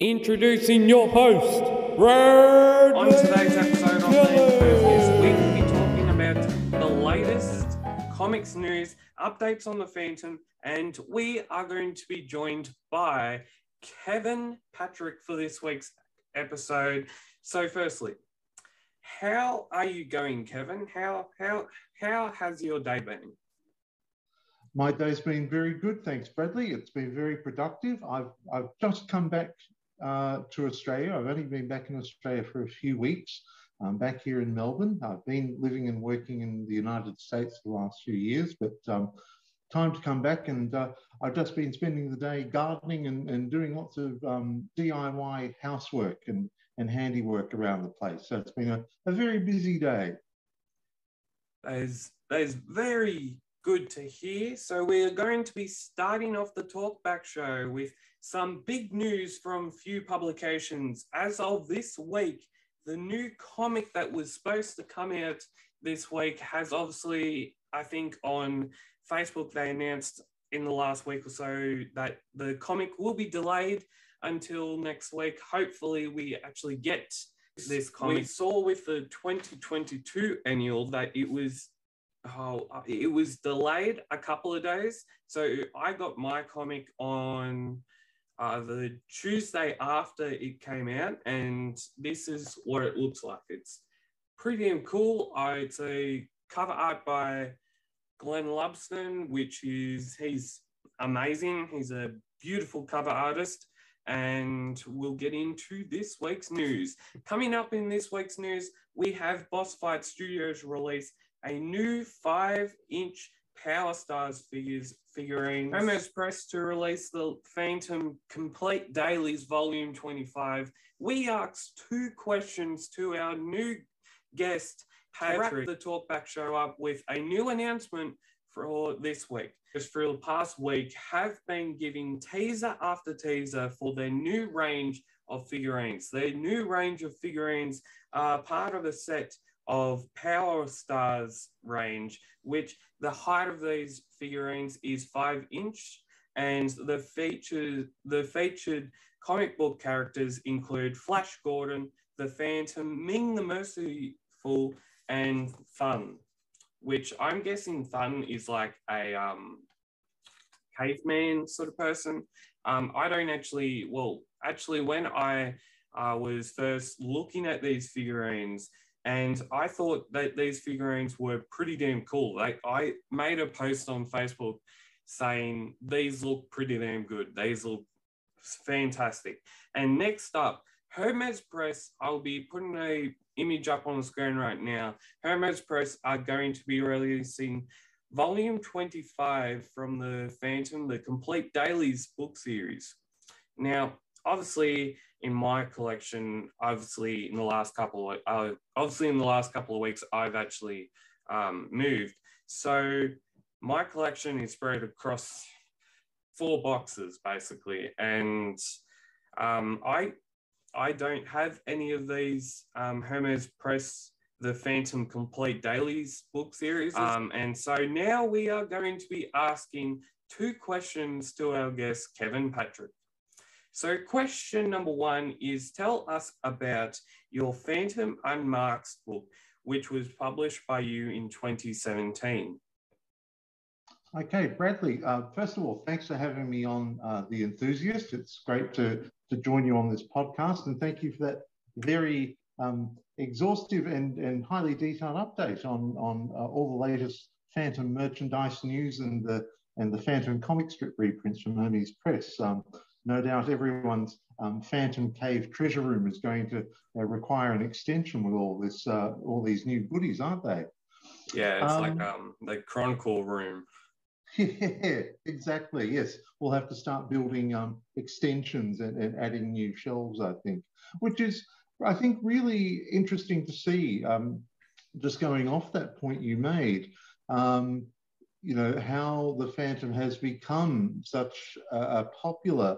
Introducing your host, Brad. On today's episode of Fan we will be talking about the latest comics news, updates on the Phantom, and we are going to be joined by Kevin Patrick for this week's episode. So, firstly, how are you going, Kevin? How how how has your day been? My day's been very good, thanks, Bradley. It's been very productive. I've I've just come back uh, to Australia. I've only been back in Australia for a few weeks. I'm back here in Melbourne. I've been living and working in the United States the last few years, but um, time to come back. And uh, I've just been spending the day gardening and, and doing lots of um, DIY housework and, and handiwork around the place. So it's been a, a very busy day. That is, that is very good to hear. So we're going to be starting off the Talkback Show with some big news from Frew Publications. As of this week, the new comic that was supposed to come out this week has obviously, I think, on Facebook, they announced in the last week or so that the comic will be delayed until next week. Hopefully, we actually get this comic. We saw with the 2022 annual that it was oh, it was delayed a couple of days. So I got my comic on uh, the Tuesday after it came out, and this is what it looks like. It's pretty damn cool. Uh, it's a cover art by Glenn Lumsden, which is he's amazing. He's a beautiful cover artist. And we'll get into this week's news. Coming up in this week's news, we have Boss Fight Studios release a new five inch Power Stars figures figurine. Hermes Press to release the Phantom Complete Dailies Volume 25. We asked two questions to our new guest, Patrick. the Talkback Show up with a new announcement for this week. Just for the past week, have been giving teaser after teaser for their new range of figurines. Their new range of figurines are part of a set of Power Stars range, which the height of these figurines is five inch, and the featured the featured comic book characters include Flash Gordon, the Phantom, Ming the Merciful, and Fun, which I'm guessing Fun is like a um, caveman sort of person. Um, I don't actually, well, actually, when I uh, was first looking at these figurines, and I thought that these figurines were pretty damn cool. Like I made a post on Facebook saying these look pretty damn good. These look fantastic. And next up, Hermes Press, I'll be putting a image up on the screen right now. Hermes Press are going to be releasing volume 25 from the Phantom, the complete dailies book series. Now, obviously, in my collection, obviously in the last couple of uh, obviously in the last couple of weeks, I've actually um, moved. So my collection is spread across four boxes basically, and um, I I don't have any of these um, Hermes Press the Phantom Complete Dailies book series. Um, and so now we are going to be asking two questions to our guest, Kevin Patrick. So, question number one is tell us about your Phantom Unmasked book, which was published by you in 2017. Okay, Bradley, uh, first of all, thanks for having me on uh, The Enthusiast. It's great to, to join you on this podcast, and thank you for that very um, exhaustive and, and highly detailed update on, on uh, all the latest Phantom merchandise news and the, and the Phantom comic strip reprints from Hermes Press. Um, no doubt everyone's um, Phantom Cave treasure room is going to uh, require an extension with all this, uh, all these new goodies, aren't they? Yeah, it's um, like um, the Chronicle room. Yeah, exactly. Yes, we'll have to start building um, extensions and, and, adding new shelves. I think, which is, I think, really interesting to see. Um, just going off that point you made, um, you know, how the Phantom has become such a, a, popular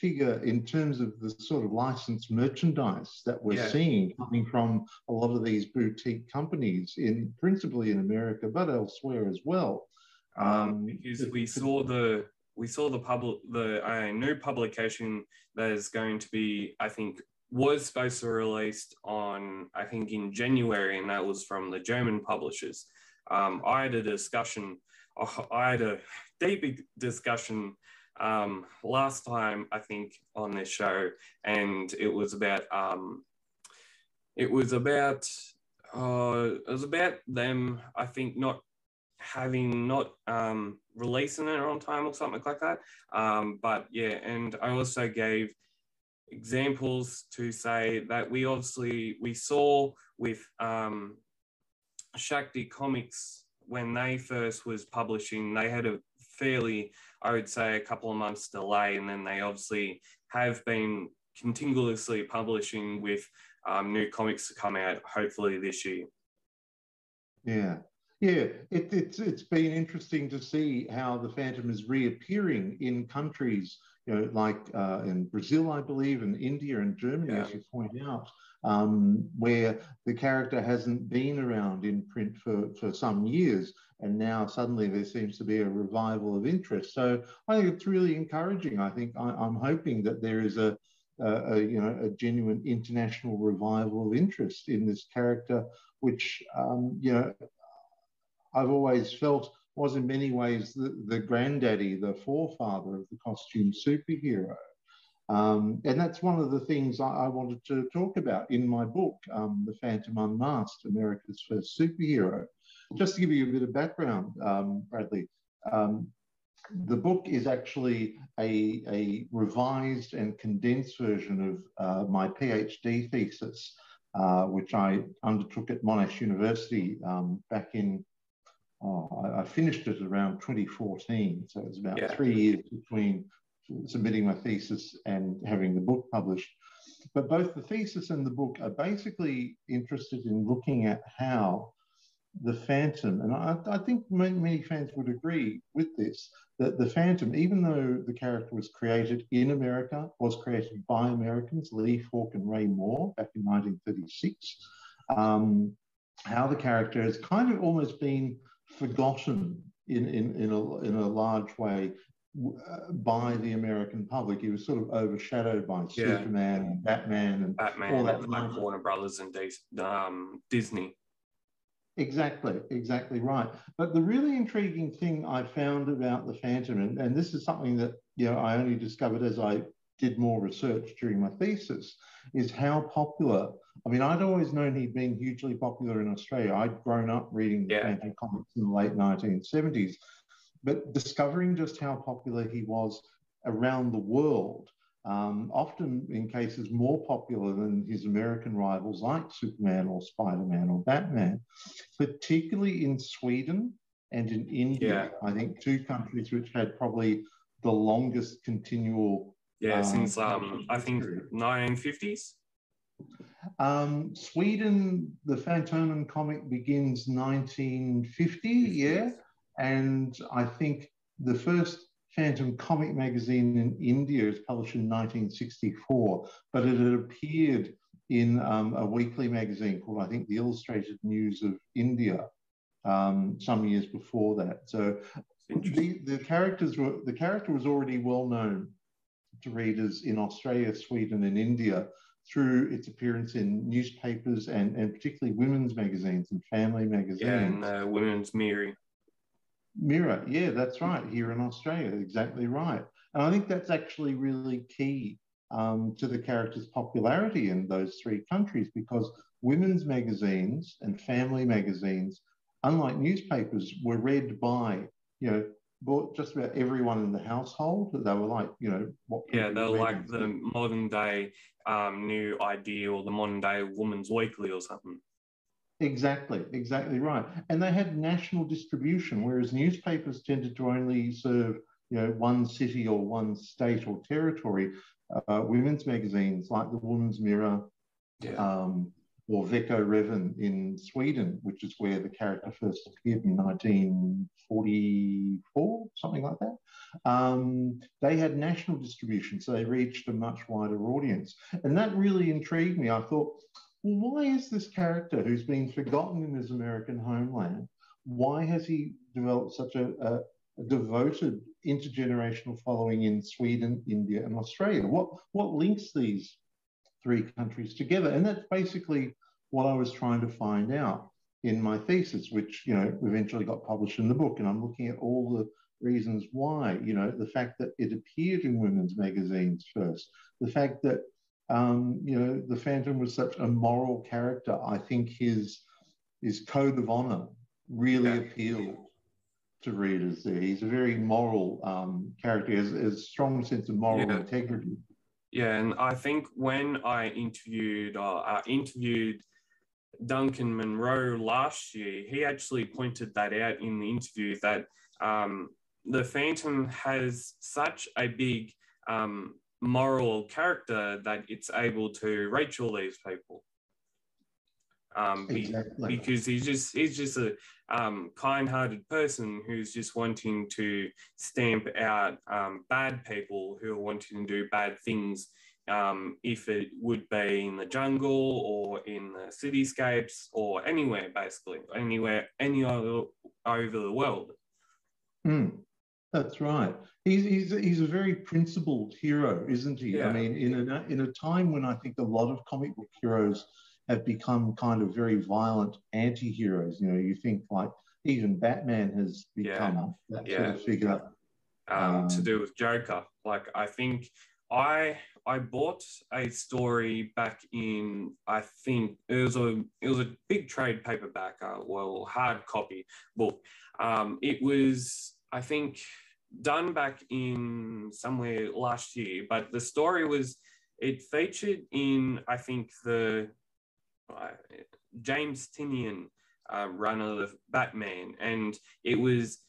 figure in terms of the sort of licensed merchandise that we're yeah. seeing coming from a lot of these boutique companies in principally in America, but elsewhere as well. Um, um because we saw the we saw the public the uh, new publication that is going to be, I think, was supposed to released on I think in January, and that was from the German publishers. Um, I had a discussion. I had a deep discussion um, last time I think on this show, and it was about um, it was about uh, it was about them. I think not having not um, releasing it on time or something like that. Um, but yeah, and I also gave examples to say that we obviously we saw with um, Shakti Comics when they first was publishing, they had a fairly, I would say, a couple of months delay, and then they obviously have been continuously publishing with um, new comics to come out hopefully this year. Yeah, yeah, it, it's it's been interesting to see how the Phantom is reappearing in countries, you know, like uh, in Brazil, I believe, and India and Germany, yeah. as you point out, um, where the character hasn't been around in print for, for some years, and now suddenly there seems to be a revival of interest. So I think it's really encouraging. I think I, am hoping that there is a, a, a, you know a genuine international revival of interest in this character, which um, you know I've always felt was in many ways the, the granddaddy, the forefather of the costume superhero. Um, and that's one of the things I, I, wanted to talk about in my book, um, The Phantom Unmasked, America's First Superhero. Just to give you a bit of background, um, Bradley, um, the book is actually a, a, revised and condensed version of uh, my PhD thesis, uh, which I undertook at Monash University um, back in oh, I, I, finished it around 2014. So it was about yeah. three years between submitting my thesis and having the book published. But both the thesis and the book are basically interested in looking at how the Phantom, and I, I think many, many, fans would agree with this, that the Phantom, even though the character was created in America, was created by Americans, Lee Falk and Ray Moore, back in 1936, um, how the character has kind of almost been forgotten in, in, in, a, in a large way uh, by the American public. He was sort of overshadowed by yeah. Superman and Batman and Batman all that. Like Warner Brothers and um, Disney. Exactly, exactly right. But the really intriguing thing I found about the Phantom, and, and this is something that you know I only discovered as I did more research during my thesis, is how popular. I mean, I'd always known he'd been hugely popular in Australia. I'd grown up reading the yeah. Phantom comics in the late 1970s, but discovering just how popular he was around the world, um, often in cases more popular than his American rivals like Superman or Spider Man or Batman, particularly in Sweden and in India. Yeah. I think two countries which had probably the longest continual. Yeah, um, since um, I think 1950s. Um, Sweden, the Phantom comic begins 1950, yeah. And I think the first Phantom comic magazine in India was published in 1964, but it had appeared in um, a weekly magazine called, I think, the Illustrated News of India um, some years before that. So the, the characters were the character was already well known to readers in Australia, Sweden, and India through its appearance in newspapers and, and particularly women's magazines and family magazines. Yeah, and uh, Women's Mirror. Mirror, yeah, that's right, here in Australia, exactly right. And I think that's actually really key um, to the character's popularity in those three countries because women's magazines and family magazines, unlike newspapers, were read by, you know, just about everyone in the household. They were like, you know, what? Yeah, they're like the modern day um, new idea or the modern day Woman's Weekly or something. Exactly, exactly right. And they had national distribution, whereas newspapers tended to only serve, you know, one city or one state or territory. Uh, women's magazines like the Woman's Mirror yeah. um, or Vecko Revyn in Sweden, which is where the character first appeared in 1944, something like that. Um, they had national distribution, so they reached a much wider audience. And that really intrigued me. I thought, well, why is this character who's been forgotten in his American homeland, why has he developed such a, a devoted intergenerational following in Sweden, India, and Australia. What what links these three countries together? And that's basically what I was trying to find out in my thesis, which you know eventually got published in the book. And I'm looking at all the reasons why. You know, the fact that it appeared in women's magazines first, the fact that um, you know the Phantom was such a moral character. I think his his code of honor really yeah. appealed to readers there. He's a very moral um, character, has, has a strong sense of moral yeah. integrity. Yeah, and I think when I interviewed uh, I interviewed Duncan Munro last year, he actually pointed that out in the interview that um, the Phantom has such a big um, moral character that it's able to reach all these people. Um, exactly. because he's just he's just a um, kind-hearted person who's just wanting to stamp out um, bad people who are wanting to do bad things um, if it would be in the jungle or in the cityscapes or anywhere, basically, anywhere, any other over the world. Mm, that's right. He's, he's, he's a very principled hero, isn't he? Yeah. I mean, in a, in a time when I think a lot of comic book heroes have become kind of very violent anti-heroes. You know, you think like even Batman has become yeah. that yeah. sort of figure. Um, um, to do with Joker, like I think I I bought a story back in I think it was a it was a big trade paperback, uh, well hard copy book. Um, it was I think done back in somewhere last year, but the story was it featured in I think the uh, James Tynion uh, run of Batman, and it was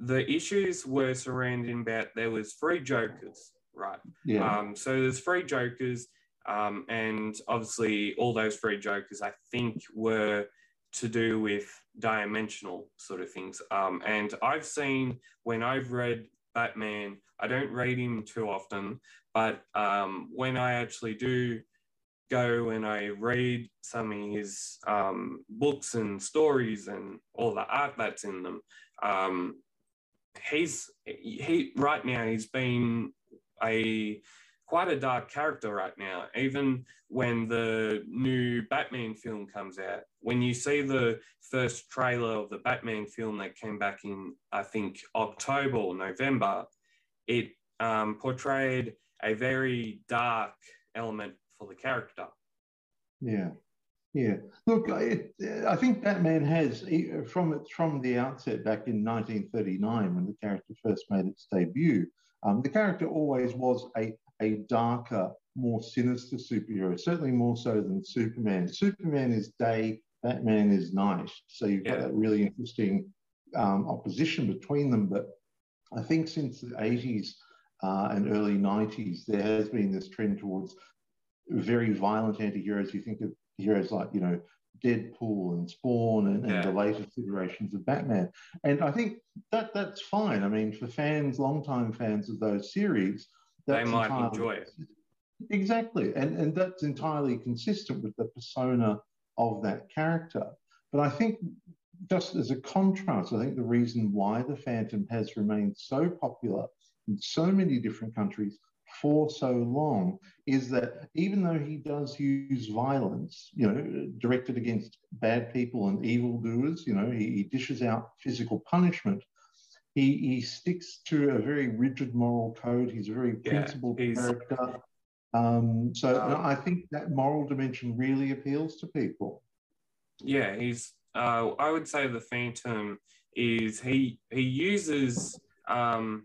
the issues were surrounding about there was three Jokers right? Yeah. Um, so there's three Jokers, um, and obviously all those three Jokers, I think, were to do with dimensional sort of things. Um, and I've seen when I've read Batman, I don't read him too often, but um, when I actually do go and I read some of his um, books and stories and all the art that's in them, um, he's he right now he's been a quite a dark character right now. Even when the new Batman film comes out, when you see the first trailer of the Batman film that came back in, I think October or November, it um, portrayed a very dark element for the character. Yeah. Yeah, look, it, I think Batman has from from the outset back in 1939 when the character first made its debut. Um, the character always was a, a darker, more sinister superhero, certainly more so than Superman. Superman is day, Batman is night. So you've got that really interesting um, opposition between them. But I think since the 80s uh, and early 90s, there has been this trend towards very violent anti-heroes. You think of heroes like, you know, Deadpool and Spawn and, and yeah. the latest iterations of Batman. And I think that that's fine. I mean, for fans, longtime fans of those series, they might enjoy it. Exactly. And, and that's entirely consistent with the persona of that character. But I think just as a contrast, I think the reason why the Phantom has remained so popular in so many different countries for so long is that even though he does use violence, you know, directed against bad people and evildoers, you know, he, he dishes out physical punishment. He, he sticks to a very rigid moral code. He's a very yeah, principled character. Um, so um, I think that moral dimension really appeals to people. Yeah, he's. Uh, I would say the Phantom is he he uses um,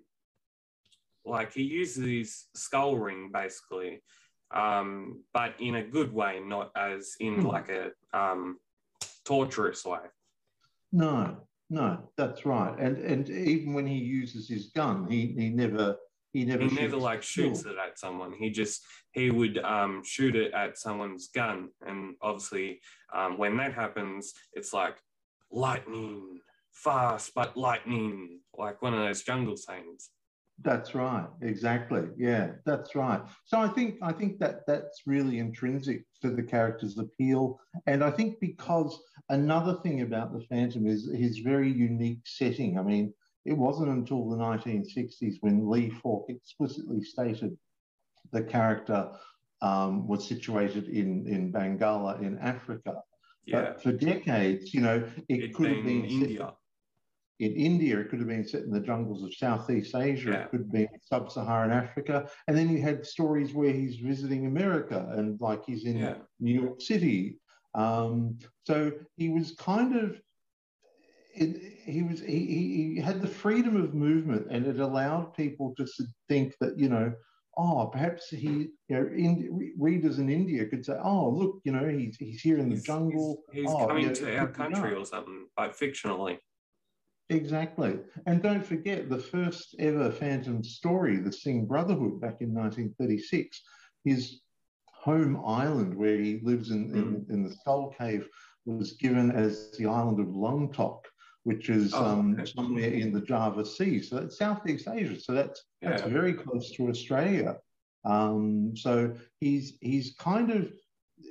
like he uses his skull ring basically, um, but in a good way, not as in hmm. like a um, torturous way. No, no, that's right. And and even when he uses his gun, he he never he never he never like shoots it at someone. He just he would um, shoot it at someone's gun, and obviously um, when that happens, it's like lightning, fast but lightning, like one of those jungle sayings. That's right. Exactly. Yeah, that's right. So I think I think that that's really intrinsic to the character's appeal, and I think because another thing about the Phantom is his very unique setting. I mean, it wasn't until the 1960s when Lee Falk explicitly stated the character um, was situated in, in Bangalla in Africa. Yeah. But for decades, you know, it It'd could have been India. In India, it could have been set in the jungles of Southeast Asia. Yeah. It could be sub-Saharan Africa, and then you had stories where he's visiting America and like he's in yeah. New York City. Um, so he was kind of it, he was he, he had the freedom of movement and it allowed people to think that you know oh perhaps he you know in, readers in india could say oh look you know he's, he's here in the he's, jungle he's, he's oh, coming yeah, to our country or something like fictionally exactly and don't forget the first ever phantom story the singh brotherhood back in 1936 his home island where he lives in, mm. in, in the skull cave was given as the island of Longtok which is oh, um, okay. somewhere in the Java Sea. So that's Southeast Asia. So that's yeah. that's very close to Australia. Um, so he's he's kind of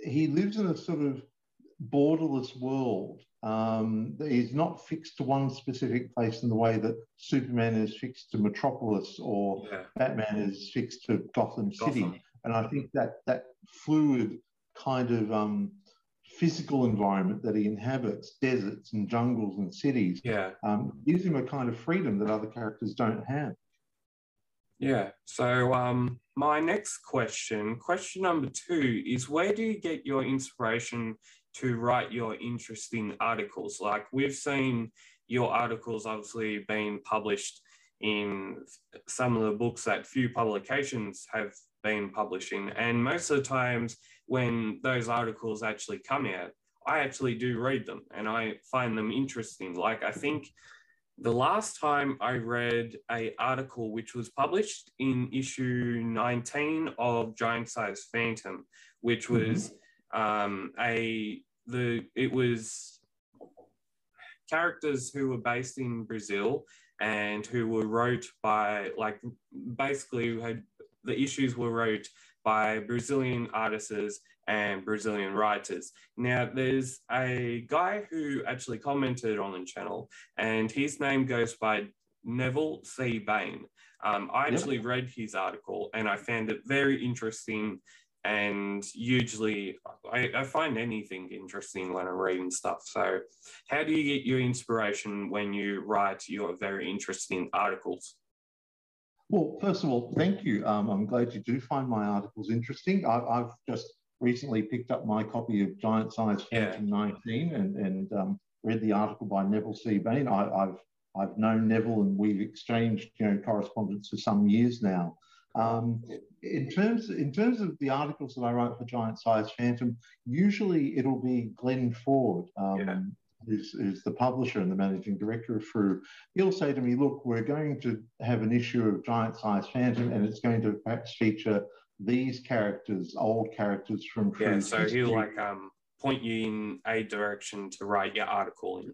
he lives in a sort of borderless world. Um, he's not fixed to one specific place in the way that Superman is fixed to Metropolis or yeah. Batman is fixed to Gotham, Gotham City. And I think that that fluid kind of um, physical environment that he inhabits, deserts and jungles and cities, yeah. um, gives him a kind of freedom that other characters don't have. Yeah. So um, my next question, question number two, is where do you get your inspiration to write your interesting articles? Like we've seen your articles obviously being published in some of the books that Frew Publications have been publishing, and most of the times when those articles actually come out, I actually do read them and I find them interesting. Like I think the last time I read a article which was published in issue 19 of Giant Size Phantom, which was mm-hmm. Um, a the it was characters who were based in Brazil and who were wrote by like basically had the issues were wrote by Brazilian artists and Brazilian writers. Now, there's a guy who actually commented on the channel, and his name goes by Neville C. Bain. Um, I actually read his article and I found it very interesting. And usually, I, I, find anything interesting when I'm reading stuff. So, how do you get your inspiration when you write your very interesting articles? Well, first of all, thank you. Um, I'm glad you do find my articles interesting. I, have just recently picked up my copy of Giant Size Phantom yeah. 19 and, and um, read the article by Neville C. Bain. I, have I've known Neville and we've exchanged you know correspondence for some years now. Um, in terms in terms of the articles that I write for Giant Size Phantom, usually it'll be Glenn Ford. Um, yeah who's, who's, the publisher and the managing director of Frew, he'll say to me, look, we're going to have an issue of Giant Size Phantom and it's going to perhaps feature these characters, old characters from Frew. Yeah, so history. he'll like um, point you in a direction to write your article in.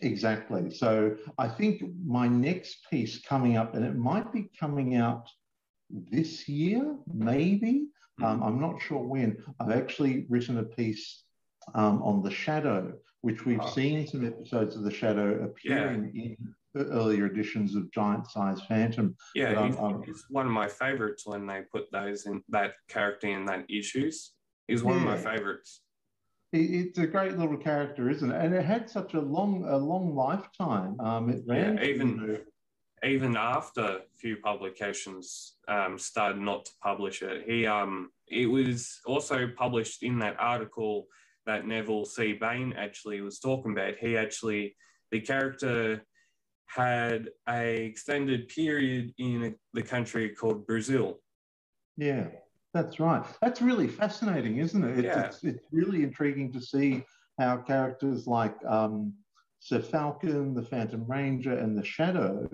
Exactly. So I think my next piece coming up, and it might be coming out this year, maybe. Mm-hmm. Um, I'm not sure when. I've actually written a piece um, on the shadow, which we've oh. seen some episodes of the shadow appearing yeah. in earlier editions of Giant Size Phantom. Yeah, he's, um, he's, one of my favorites when they put those in that character in that issues. He's one yeah. of my favorites. It's a great little character, isn't it? And it had such a long, a long lifetime. Um, it ran yeah, even even after a Frew Publications um, started not to publish it. He um, it was also published in that article that Neville C. Bain actually was talking about. He actually, the character had a extended period in a, the country called Brazil. Yeah, that's right. That's really fascinating, isn't it? It's, yeah. it's, it's really intriguing to see how characters like um, Sir Falcon, the Phantom Ranger, and the Shadow,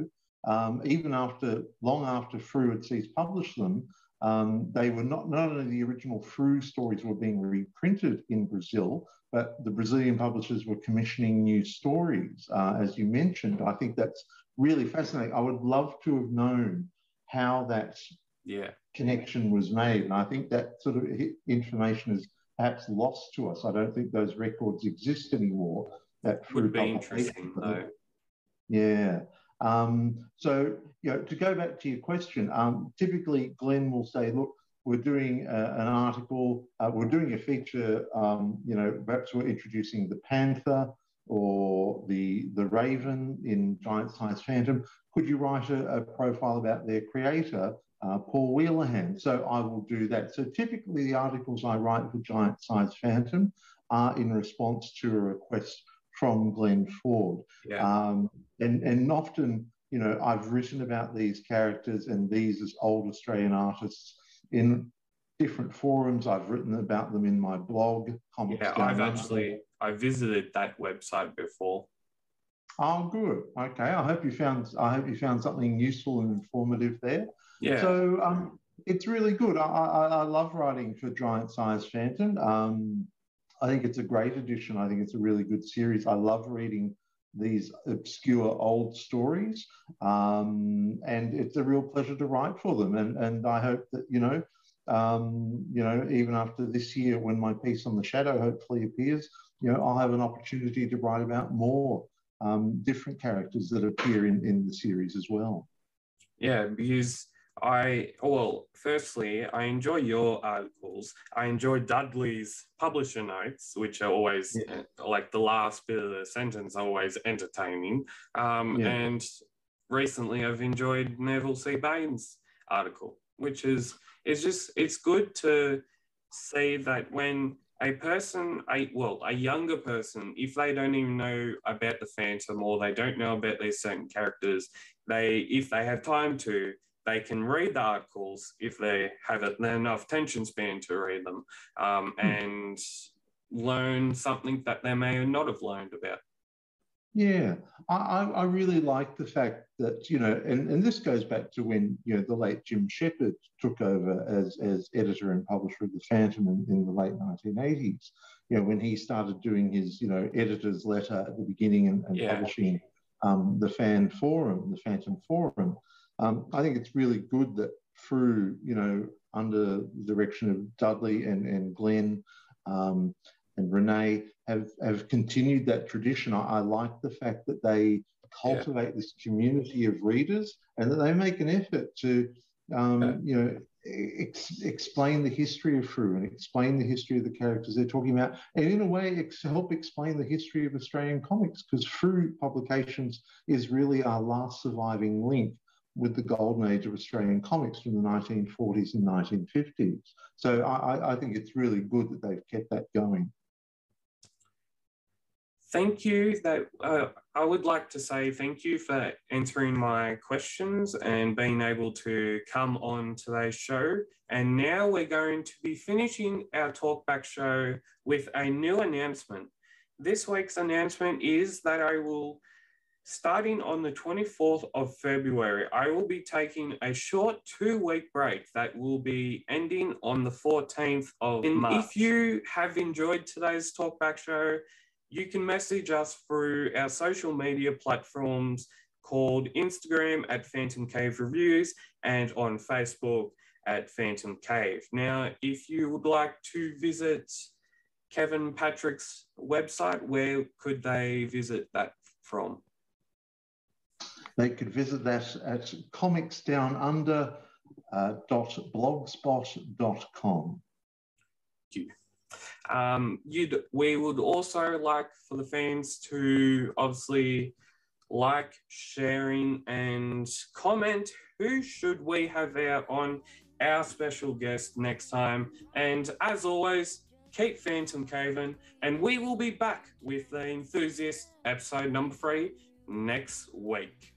um, even after long after Frew had ceased publish them, um, they were not, not only the original Frew stories were being reprinted in Brazil, but the Brazilian publishers were commissioning new stories. Uh, as you mentioned, I think that's really fascinating. I would love to have known how that yeah. connection was made. And I think that sort of information is perhaps lost to us. I don't think those records exist anymore. That would be interesting, though. Yeah. Um, so, you know, to go back to your question, um, typically Glenn will say, look, we're doing uh, an article, uh, we're doing a feature, um, you know, perhaps we're introducing the Panther or the, the Raven in Giant Size Phantom. Could you write a, a profile about their creator, uh, Paul Wheelahan? So I will do that. So typically the articles I write for Giant Size Phantom are in response to a request from Glenn Ford. Yeah. Um, and, and often, you know, I've written about these characters and these as old Australian artists in different forums. I've written about them in my blog. yeah, I've actually I visited that website before. Oh, good. Okay, I hope you found I hope you found something useful and informative there. Yeah. So um, it's really good. I, I, I love writing for Giant Size Phantom. Um, I think it's a great addition. I think it's a really good series. I love reading these obscure old stories, um, and it's a real pleasure to write for them. And and I hope that you know, um, you know, even after this year, when my piece on the shadow hopefully appears, you know, I'll have an opportunity to write about more um, different characters that appear in in the series as well. Yeah, because I, well, firstly, I enjoy your articles. I enjoy Dudley's publisher notes, which are always yeah. like the last bit of the sentence, always entertaining. Um, yeah. And recently, I've enjoyed Neville C. Bain's article, which is it's just it's good to see that when a person, a well, a younger person, if they don't even know about the Phantom or they don't know about these certain characters, they if they have time to they can read the articles if they have enough attention span to read them um, hmm. and learn something that they may not have learned about. Yeah, I, I really like the fact that, you know, and, and this goes back to when, you know, the late Jim Shepherd took over as, as editor and publisher of The Phantom in, in the late 1980s, you know, when he started doing his, you know, editor's letter at the beginning and, and yeah. publishing um, the fan forum, the Phantom Forum. Um, I think it's really good that through, you know, under the direction of Dudley and, and Glenn um, and Renee have, have continued that tradition. I, I like the fact that they cultivate yeah. this community of readers and that they make an effort to, um, yeah. you know, ex- explain the history of Frew and explain the history of the characters they're talking about, and in a way ex- help explain the history of Australian comics because Frew Publications is really our last surviving link with the golden age of Australian comics from the 1940s and 1950s. So I, I think it's really good that they've kept that going. Thank you. That uh, I would like to say thank you for answering my questions and being able to come on today's show. And now we're going to be finishing our talkback show with a new announcement. This week's announcement is that I will Starting on the 24th of February, I will be taking a short two week break that will be ending on the 14th of March. If you have enjoyed today's Talkback show, you can message us through our social media platforms called Instagram at Phantom Cave Reviews and on Facebook at Phantom Cave. Now, if you would like to visit Kevin Patrick's website, where could they visit that from? They could visit that at comicsdownunder.blogspot.com. Thank you. Um, you'd, we would also like for the fans to obviously like, sharing, and comment who should we have out on our special guest next time. And as always, keep Phantom Caving, and we will be back with the Enthusiast episode number three next week.